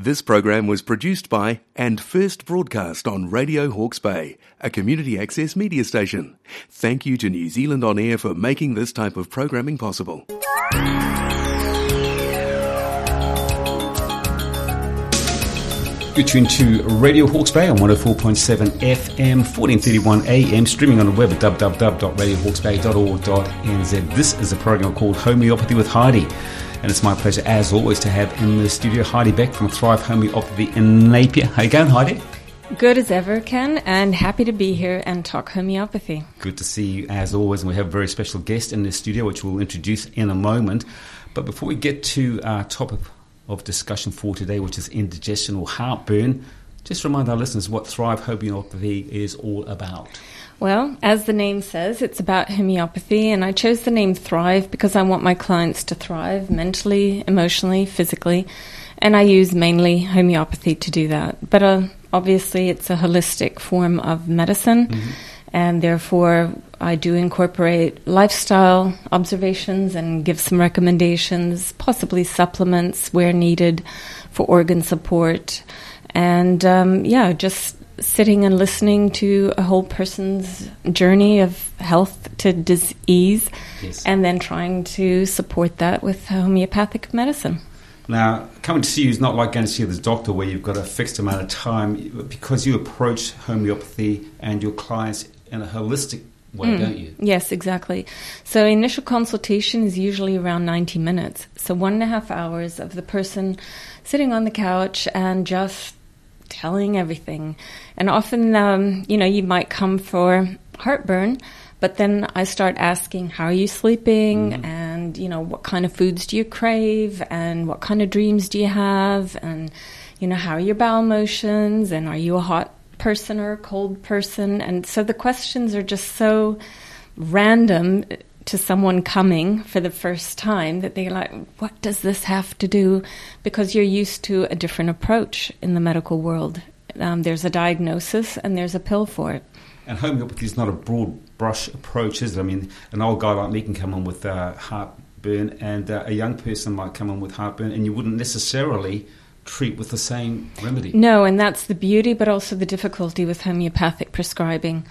This program was produced by and first broadcast on Radio Hawke's Bay, a community access media station. Thank you to New Zealand On Air for making this type of programming possible. You're tuned to Radio Hawke's Bay on 104.7 FM, 1431 AM, streaming on the web at www.radiohawksbay.org.nz. This is a program called Homeopathy with Heidi. And it's my pleasure, as always, to have in the studio Heidi Beck from Thrive Homeopathy in Napier. How you going, Heidi? Good as ever, Ken, and happy to be here and talk homeopathy. Good to see you, as always. And we have a very special guest in the studio, which we'll introduce in a moment. But before we get to our topic of discussion for today, which is indigestion or heartburn. Just remind our listeners what Thrive Homeopathy is all about. Well, as the name says, it's about homeopathy, and I chose the name Thrive because I want my clients to thrive mentally, emotionally, physically, and I use mainly homeopathy to do that. But uh, obviously, it's a holistic form of medicine. Mm-hmm and therefore I do incorporate lifestyle observations and give some recommendations, possibly supplements where needed for organ support, and um, yeah, just sitting and listening to a whole person's journey of health to disease, yes. and then trying to support that with homeopathic medicine. Now, coming to see you is not like going to see the doctor where you've got a fixed amount of time because you approach homeopathy and your clients in a holistic way, mm. don't you? Yes, exactly. So initial consultation is usually around 90 minutes. So one and a half hours of the person sitting on the couch and just telling everything. And often, um, you know, you might come for heartburn, but then I start asking, how are you sleeping? Mm. And, you know, what kind of foods do you crave? And what kind of dreams do you have? And, you know, how are your bowel motions? And are you a hot person or a cold person. And so the questions are just so random to someone coming for the first time that they're like, what does this have to do? Because you're used to a different approach in the medical world. Um, there's a diagnosis and there's a pill for it. And homeopathy is not a broad brush approach, is it? I mean, an old guy like me can come in with uh, heartburn, and uh, a young person might come in with heartburn, and you wouldn't necessarily treat with the same remedy. No, and that's the beauty, but also the difficulty with homeopathic prescribing.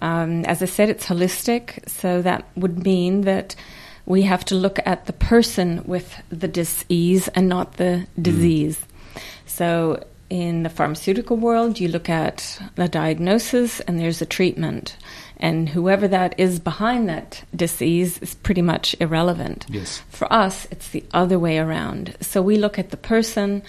Um, as I said, it's holistic, so that would mean that we have to look at the person with the disease and not the mm. disease. Mm. So, in the pharmaceutical world, you look at the diagnosis and there's a treatment. And whoever that is behind that disease is pretty much irrelevant. Yes. For us, it's the other way around. So we look at the person,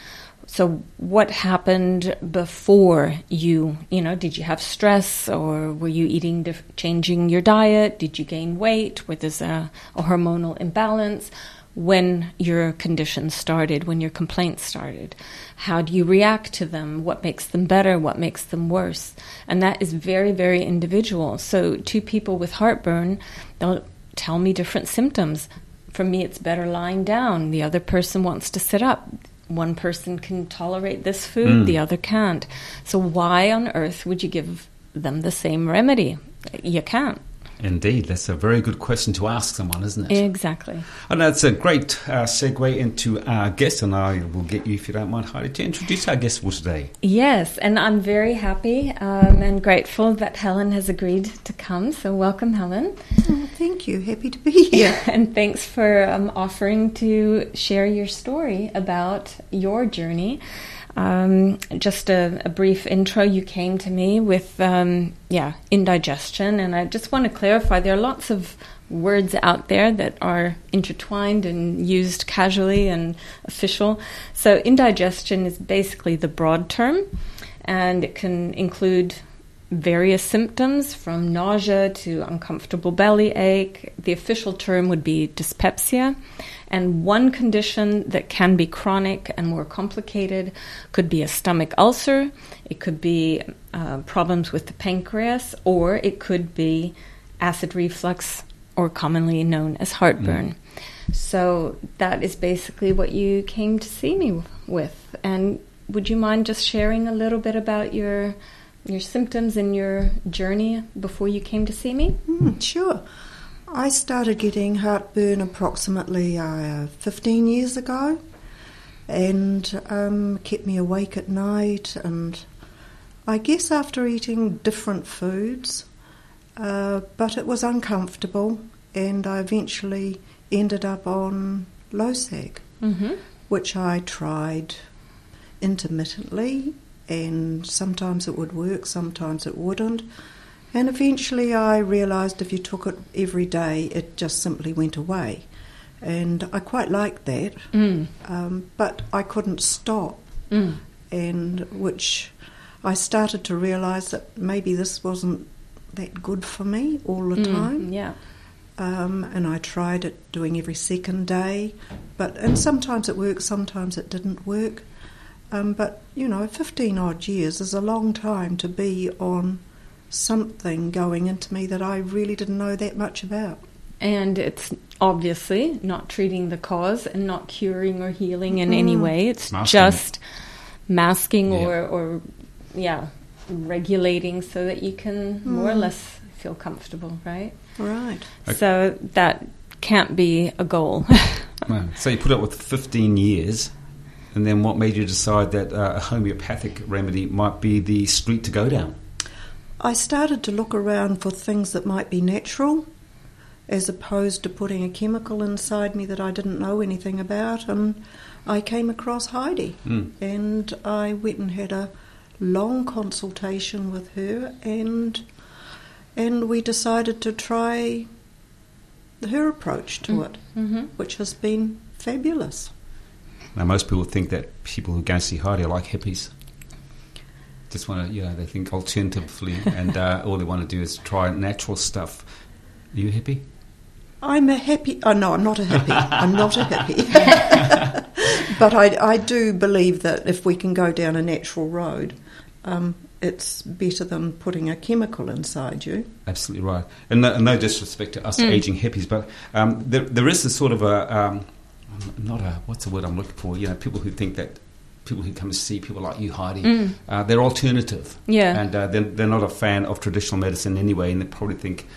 so, what happened before you? You know, did you have stress, or were you eating, changing your diet? Did you gain weight? Was there a, a hormonal imbalance? When your conditions started, when your complaints started, how do you react to them? What makes them better? What makes them worse? And that is very, very individual. So, two people with heartburn, they'll tell me different symptoms. For me, it's better lying down. The other person wants to sit up one person can tolerate this food, mm. the other can't. So why on earth would you give them the same remedy? You can't. Indeed, that's a very good question to ask someone, isn't it? Exactly. And that's a great uh, segue into our guest, and I will get you, if you don't mind, Heidi, to introduce our guest for today. Yes, and I'm very happy um, and grateful that Helen has agreed to come. So, welcome, Helen. Oh, thank you. Happy to be here. and thanks for um, offering to share your story about your journey. Um, just a, a, brief intro. You came to me with, um, yeah, indigestion, and I just want to clarify there are lots of words out there that are intertwined and used casually and official. So, indigestion is basically the broad term, and it can include various symptoms from nausea to uncomfortable belly ache. The official term would be dyspepsia. And one condition that can be chronic and more complicated could be a stomach ulcer, it could be uh, problems with the pancreas, or it could be acid reflux, or commonly known as heartburn. Mm. So that is basically what you came to see me with. And would you mind just sharing a little bit about your your symptoms and your journey before you came to see me? Mm, sure. I started getting heartburn approximately uh, 15 years ago, and um, kept me awake at night. And I guess after eating different foods, uh, but it was uncomfortable, and I eventually ended up on Losec, Mm-hmm. which I tried intermittently, and sometimes it would work, sometimes it wouldn't. And eventually I realised if you took it every day, it just simply went away. And I quite liked that, Mm. um, but I couldn't stop, Mm. and which I started to realise that maybe this wasn't that good for me all the Mm. time. Yeah. Um, and I tried it doing every second day, but and sometimes it worked, sometimes it didn't work. Um, but you know, 15 odd years is a long time to be on something going into me that I really didn't know that much about. And it's obviously not treating the cause and not curing or healing in any Mm. way. It's Masking. just masking Yeah. or, or, yeah, regulating so that you can more or Mm. less feel comfortable, right? Right. Okay. So that can't be a goal. Wow. So you put up with 15 years, and then what made you decide that uh, a homeopathic remedy might be the street to go down? I started to look around for things that might be natural as opposed to putting a chemical inside me that I didn't know anything about. And I came across Heidi Mm. and I went and had a long consultation with her and and we decided to try her approach to it, mm-hmm. which has been fabulous. Now, most people think that people who go and see Heidi are like hippies. Just want to, you know, they think alternatively, and uh, all they want to do is try natural stuff. Are you a hippie? I'm a happy. Oh no, I'm not a hippie. I'm not a hippie. but I, I do believe that if we can go down a natural road, um, it's better than putting a chemical inside you. Absolutely right. And no, no disrespect to us Mm. aging hippies, but um, there, there is a sort of a um, not a what's the word I'm looking for? You know, people who think that people who come to see people like you, Heidi, Mm. uh, they're alternative, Yeah. and uh, they're, they're not a fan of traditional medicine anyway, and they probably think,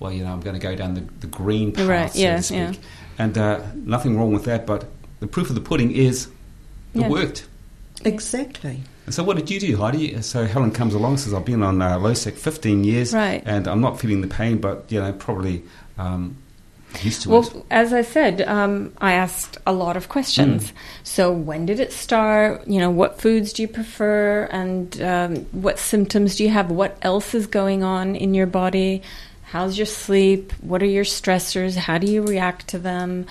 well, you know, I'm going to go down the, the green path, Right, so yeah, to speak. yeah. And uh, nothing wrong with that, but the proof of the pudding is it Yeah. worked. Exactly. And so, what did you do, Heidi? So Helen comes along, says, "I've been on uh, Losec 15 years, Right. and I'm not feeling the pain, but you know, probably um, used to Well, it." as I said, um, I asked a lot of questions. Mm. So, when did it start? You know, what foods do you prefer? And um, what symptoms do you have? What else is going on in your body? How's your sleep? What are your stressors? How do you react to them?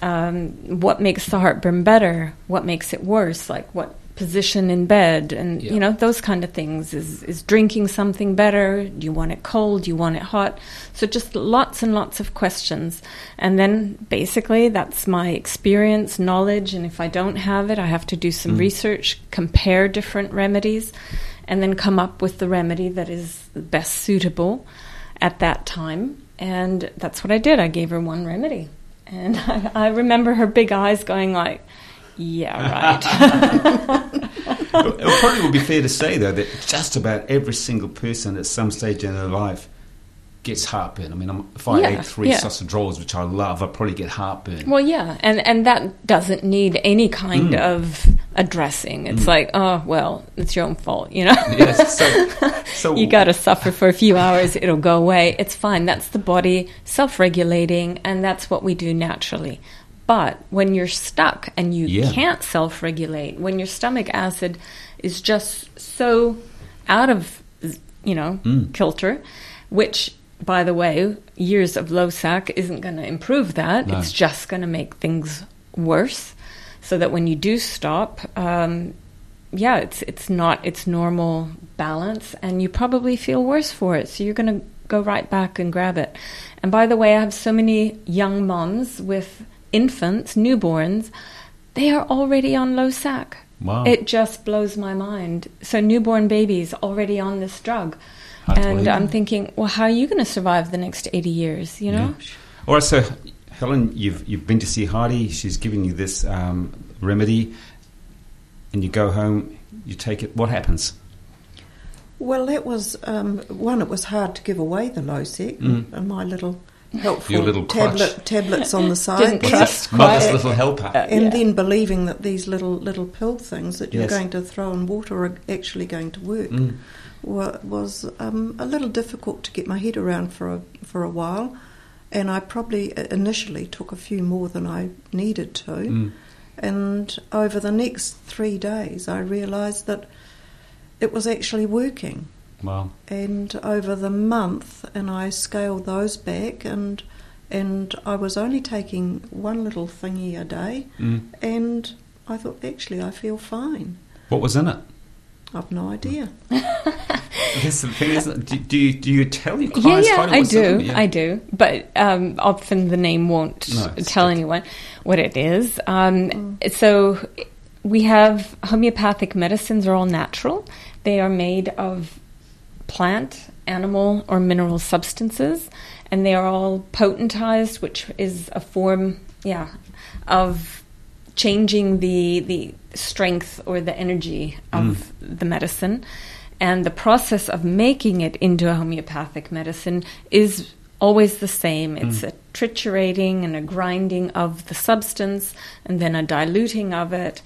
Um, what makes the heartburn better? What makes it worse? Like what position in bed? And, Yeah. you know, those kind of things. Is, is drinking something better? Do you want it cold? Do you want it hot? So just lots and lots of questions. And then basically that's my experience, knowledge, and if I don't have it, I have to do some Mm. research, compare different remedies, and then come up with the remedy that is best suitable at that time. And that's what I did. I gave her one remedy. And I, I remember her big eyes going like, yeah, right. it probably would be fair to say, though, that just about every single person at some stage in their life gets heartburn. I mean, I'm, if I Yeah, ate three yeah. sausage rolls, which I love, I'd probably get heartburn. Well, yeah, and and that doesn't need any kind Mm. of addressing. It's Mm. like, oh well, it's your own fault, you know. yes, so, so you got to suffer for a few hours; it'll go away. It's fine. That's the body self-regulating, and that's what we do naturally. But when you're stuck and you Yeah. can't self-regulate, when your stomach acid is just so out of, you know, Mm. kilter, which, by the way, years of Losec isn't going to improve that. No. It's just going to make things worse. So that when you do stop, um, yeah, it's it's not its normal balance, and you probably feel worse for it. So you're going to go right back and grab it. And by the way, I have so many young moms with infants, newborns. They are already on Losec. Wow. It just blows my mind. So newborn babies already on this drug. Hard and. I'm thinking, well, how are you going to survive the next 80 years, you know? Yeah. All right, so Helen, you've you've been to see Heidi. She's given you this um, remedy, and you go home. You take it. What happens? Well, that was um, one. It was hard to give away the Losec, Mm. and my little helpful Your little tablet, tablets on the side. Didn't there. trust Mother's little helper. and Yeah. then believing that these little little pill things that you're Yes. going to throw in water are actually going to work Mm. was um, a little difficult to get my head around for a for a while, and I probably uh, initially took a few more than I needed to. Mm. And over the next three days, I realised that it was actually working. Wow. And over the month, and I scaled those back, and and I was only taking one little thingy a day, Mm. and I thought actually I feel fine. What was in it? I've no idea. That's the thing, isn't it? Do, do, you, do you tell your clients? yeah, Heidi, I do. Yeah. I do. But um, often the name won't No, tell just- anyone what it is. Um, So we have homeopathic medicines are all natural. They are made of plant, animal, or mineral substances, and they are all potentized, which is a form, yeah, of changing the the strength or the energy of mm. the medicine. And the process of making it into a homeopathic medicine is always the same. Mm. It's a triturating and a grinding of the substance and then a diluting of it.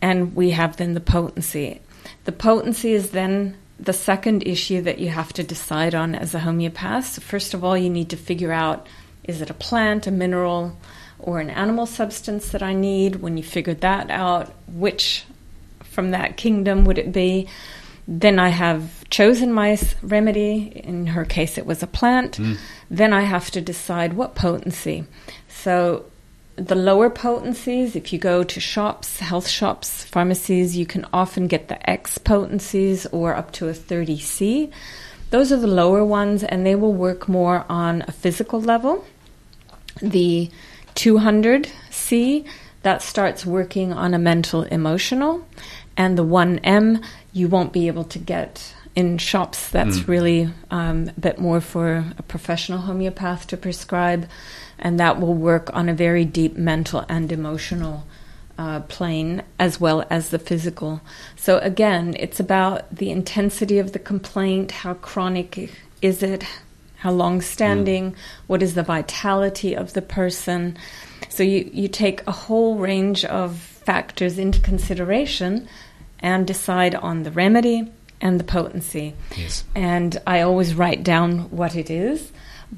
And we have then the potency. The potency is then the second issue that you have to decide on as a homeopath. So first of all, you need to figure out is it a plant, a mineral, or an animal substance that I need? When you figure that out, which from that kingdom would it be? Then I have chosen my remedy. In her case, it was a plant. Mm. Then I have to decide what potency. So the lower potencies, if you go to shops, health shops, pharmacies, you can often get the X potencies or up to a 30C. Those are the lower ones, and they will work more on a physical level. The 200C, that starts working on a mental emotional. And the 1M, you won't be able to get in shops. That's really um, a bit more for a professional homeopath to prescribe. And that will work on a very deep mental and emotional uh, plane as well as the physical. So again, it's about the intensity of the complaint, how chronic is it, how long standing, what is the vitality of the person. So you, you take a whole range of factors into consideration and decide on the remedy and the potency. Yes. And I always write down what it is.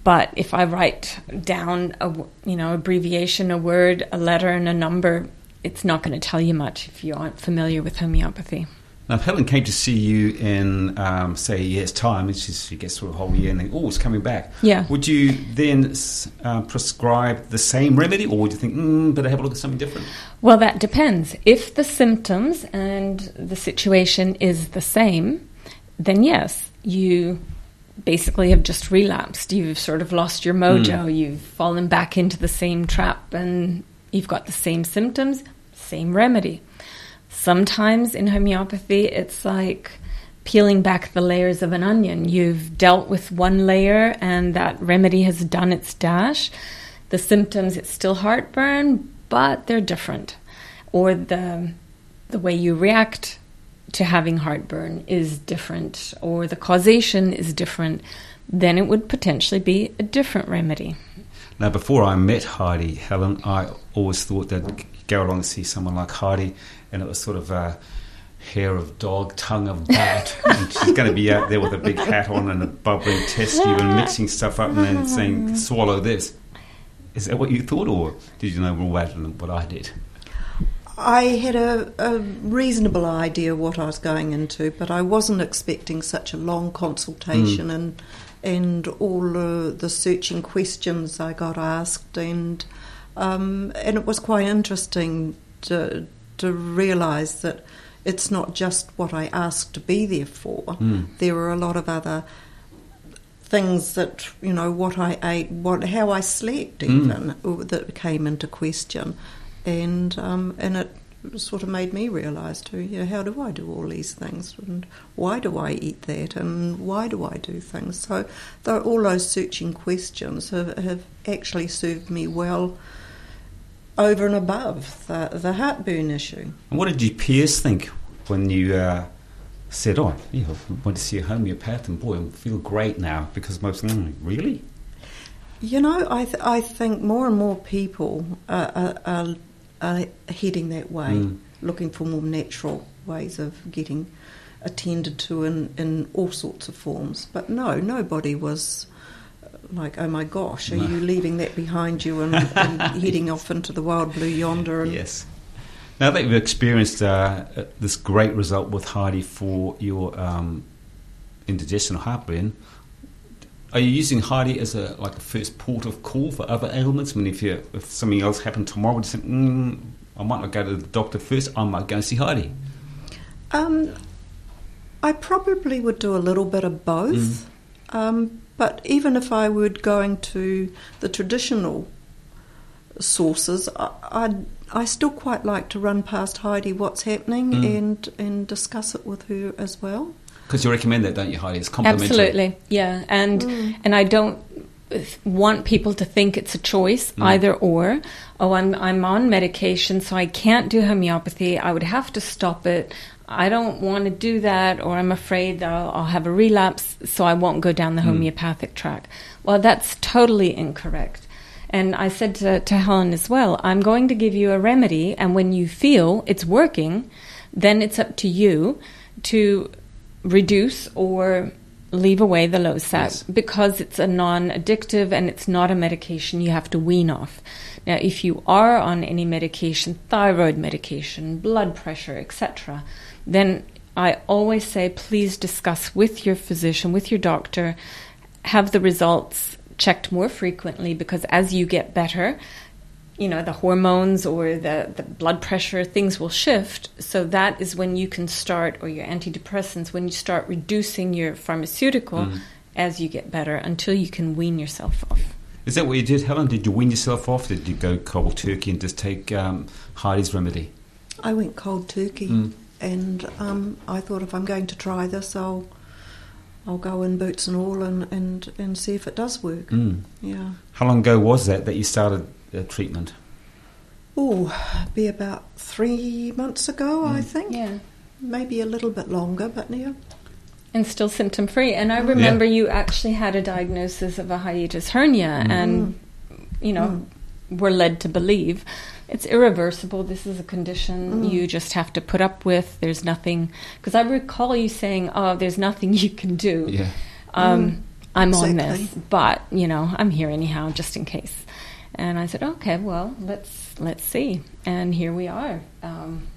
But if I write down a you know abbreviation, a word, a letter, and a number, it's not going to tell you much if you aren't familiar with homeopathy. Now, if Helen came to see you in, um, say, a year's time, and she's, she gets through a whole year and then, oh, it's coming back. Yeah. Would you then uh, prescribe the same remedy, or would you think, mm, better have a look at something different? Well, that depends. If the symptoms and the situation is the same, then yes, you basically have just relapsed. You've sort of lost your mojo. You've fallen back into the same trap and you've got the same symptoms, same remedy. Sometimes in homeopathy, it's like peeling back the layers of an onion. You've dealt with one layer and that remedy has done its dash. The symptoms, it's still heartburn, but they're different. Or the, the way you react to having heartburn is different, or the causation is different, then it would potentially be a different remedy. Now, before I met Heidi, Helen, I always thought that go along and see someone like Heidi, and it was sort of a hair of dog, tongue of bat, and she's going to be out there with a big hat on and a bubbling test tube and mixing stuff up and then saying, swallow this. Is that what you thought, or did you know more better than what I did? I had a, a reasonable idea what I was going into, but I wasn't expecting such a long consultation and and all uh, the searching questions I got asked, and um, and it was quite interesting to to realise that it's not just what I asked to be there for. There were a lot of other things that you know what I ate, what how I slept, even uh, that came into question, and um, and it sort of made me realise too. You know, how do I do all these things, and why do I eat that, and why do I do things? So, though all those searching questions have, have actually served me well over and above the, the heartburn issue. And what did your peers think when you uh, said, "Oh, yeah, I went to see a homeopath, and boy, I feel great now"? Because most, mm, really, You know, I th- I think more and more people are, are, are, are heading that way, Mm. looking for more natural ways of getting attended to in, in all sorts of forms. But no, nobody was like, oh my gosh, are No. you leaving that behind you and, and heading off into the wild blue yonder? And Yes. Now that you've experienced uh, uh, this great result with Heidi for your um, indigestion or heartburn, are you using Heidi as a like a first port of call for other ailments? I mean, if you if something else happened tomorrow, you think, mm, I might not go to the doctor first. I might go and see Heidi. Um, I probably would do a little bit of both. Um, but even if I were going to the traditional sources, I, I'd, I still quite like to run past Heidi what's happening Mm. and, and discuss it with her as well. Because you recommend that, don't you, Heidi? It's complementary. Absolutely, yeah, and and I don't want people to think it's a choice either or. Oh, I'm I'm on medication, so I can't do homeopathy. I would have to stop it. I don't want to do that, or I'm afraid that I'll, I'll have a relapse, so I won't go down the hmm. homeopathic track. Well, that's totally incorrect. And I said to, to Helen as well, I'm going to give you a remedy, and when you feel it's working, then it's up to you to reduce or leave away the Losec Yes. because it's a non addictive and it's not a medication you have to wean off. Now, if you are on any medication, thyroid medication, blood pressure, etc., then I always say please discuss with your physician, with your doctor, have the results checked more frequently because as you get better, you know, the hormones or the, the blood pressure, things will shift. So that is when you can start, or your antidepressants, when you start reducing your pharmaceutical as you get better until you can wean yourself off. Is that what you did, Helen? Did you wean yourself off? Did you go cold turkey and just take um, Heidi's remedy? I went cold turkey, Mm. and um, I thought if I'm going to try this, I'll I'll go in boots and all and, and, and see if it does work. Mm. Yeah. How long ago was that that you started uh, treatment? Oh, be about three months ago, I mm. think. Yeah. Maybe a little bit longer, but yeah. And still symptom free. And I mm. remember you actually had a diagnosis of a hiatus hernia, mm. and, you know, were led to believe it's irreversible. This is a condition you just have to put up with. There's nothing. Because I recall you saying, oh, there's nothing you can do. Yeah. um, I'm on this, but you know, I'm here anyhow, just in case. And I said, okay, well, let's let's see. And here we are. Um,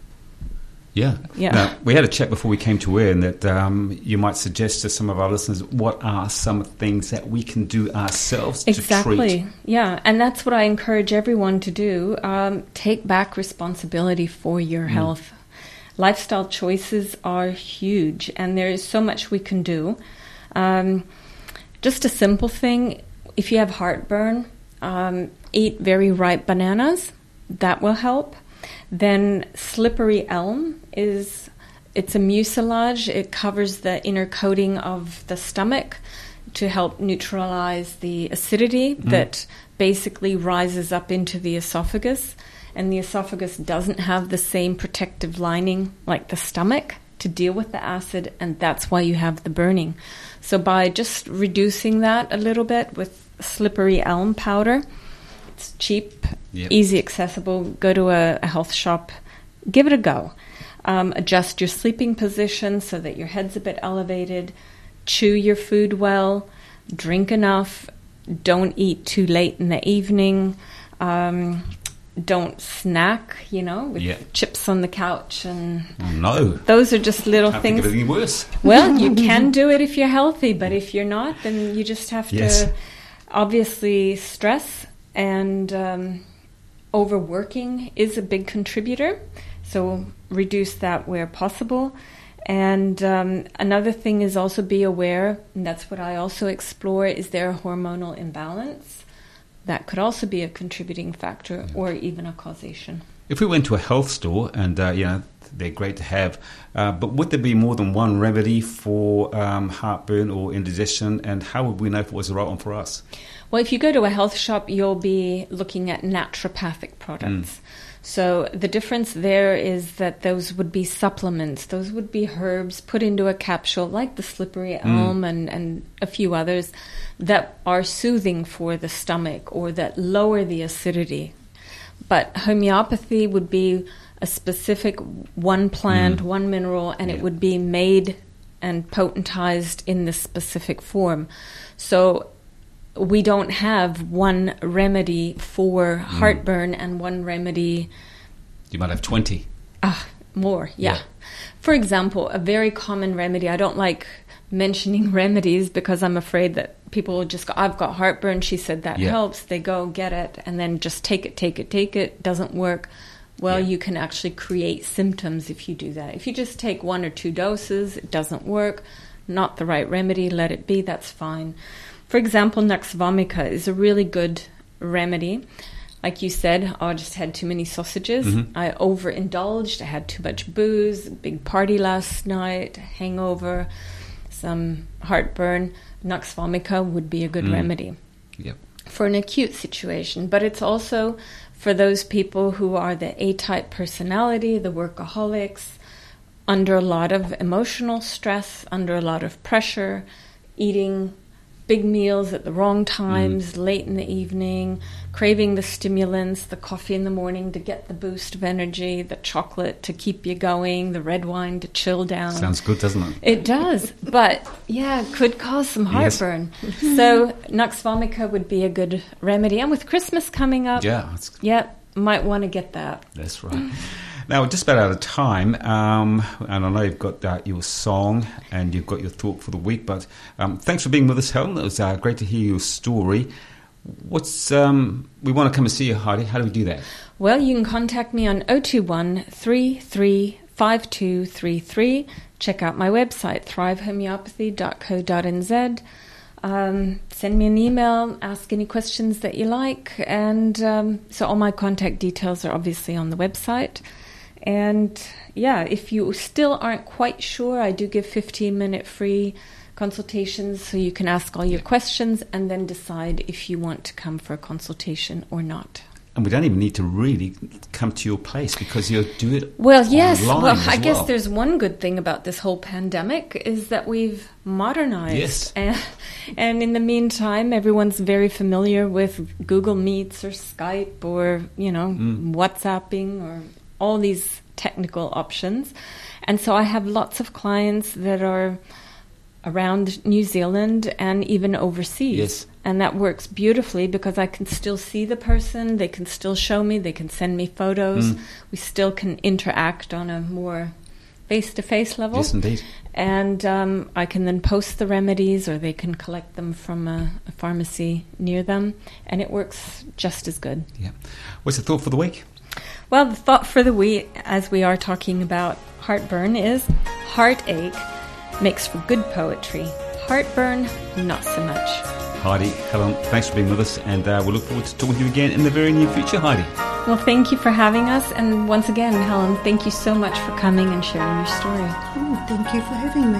Yeah. Yeah. Now, we had a chat before we came to air, and that um, you might suggest to some of our listeners what are some things that we can do ourselves to treat. exactly. Yeah, and that's what I encourage everyone to do. Um, take back responsibility for your Mm. health. Lifestyle choices are huge, and there is so much we can do. Um, just a simple thing if you have heartburn, um, eat very ripe bananas. That will help. Then slippery elm is it's a mucilage. It covers the inner coating of the stomach to help neutralize the acidity mm-hmm. that basically rises up into the esophagus. And the esophagus doesn't have the same protective lining like the stomach to deal with the acid, and that's why you have the burning. So, by just reducing that a little bit with slippery elm powder, it's cheap, Yep. easy accessible. Go to a, a health shop, give it a go. Um, adjust your sleeping position so that your head's a bit elevated. Chew your food well. Drink enough. Don't eat too late in the evening. Um, don't snack, you know, with Yeah. chips on the couch. And Oh, no. those are just little Can't think things. anything worse. Well, you can do it if you're healthy, but if you're not, then you just have Yes. to obviously stress and um, overworking is a big contributor. So reduce that where possible. And um, another thing is also be aware, and that's what I also explore, is there a hormonal imbalance? That could also be a contributing factor or even a causation. If we went to a health store, and uh, you know they're great to have, uh, but would there be more than one remedy for um, heartburn or indigestion? And how would we know if it was the right one for us? Well, if you go to a health shop, you'll be looking at naturopathic products. So the difference there is that those would be supplements. Those would be herbs put into a capsule, like the slippery elm and, and a few others, that are soothing for the stomach or that lower the acidity. But homeopathy would be a specific one plant, one mineral, and it would be made and potentized in this specific form. So we don't have one remedy for heartburn and one remedy You might have 20. Ah, more, yeah. Yeah. For example, a very common remedy, I don't like mentioning remedies because I'm afraid that people will just go, I've got heartburn, she said that Yeah. helps. They go get it and then just take it, take it, take it, doesn't work. Well, Yeah. you can actually create symptoms if you do that. If you just take one or two doses, it doesn't work, not the right remedy, let it be, that's fine. For example, Nux vomica is a really good remedy. Like you said, oh, I just had too many sausages. Mm-hmm. I overindulged. I had too much booze, big party last night, hangover, some heartburn. Nux vomica would be a good mm. remedy Yep. for an acute situation, but it's also for those people who are the A type personality, the workaholics, under a lot of emotional stress, under a lot of pressure, eating big meals at the wrong times, mm. late in the evening, craving the stimulants, the coffee in the morning to get the boost of energy, the chocolate to keep you going, the red wine to chill down. Sounds good, doesn't it? It does, but yeah, could cause some Yes. heartburn. so Nux vomica would be a good remedy. And with Christmas coming up, Yeah, it's yep, might want to get that. That's right. Now, we're just about out of time, um, and I know you've got uh, your song and you've got your thought for the week, but um, thanks for being with us, Helen. It was uh, great to hear your story. What's um, We want to come and see you, Heidi. How do we do that? Well, you can contact me on 021 335233. Check out my website, thrivehomeopathy.co.nz. Um, send me an email, ask any questions that you like. And um, so all my contact details are obviously on the website. And yeah, if you still aren't quite sure, I do give 15 minute free consultations so you can ask all your questions and then decide if you want to come for a consultation or not. And we don't even need to really come to your place because you'll do it Well, yes. Well, I guess there's one good thing about this whole pandemic is that we've modernized. Yes. And, and in the meantime, everyone's very familiar with Google Meets or Skype or, you know, Mm. WhatsApping or all these technical options. And so I have lots of clients that are around New Zealand and even overseas. Yes. And that works beautifully because I can still see the person, they can still show me, they can send me photos. Mm. We still can interact on a more face to face level. Yes, indeed. And um, I can then post the remedies or they can collect them from a, a pharmacy near them. And it works just as good. Yeah. What's the thought for the week? Well, the thought for the week, as we are talking about heartburn, is heartache makes for good poetry. Heartburn, not so much. Heidi, Helen, thanks for being with us, and uh, we'll look forward to talking to you again in the very near future, Heidi. Well, thank you for having us. And once again, Helen, thank you so much for coming and sharing your story. Oh, thank you for having me.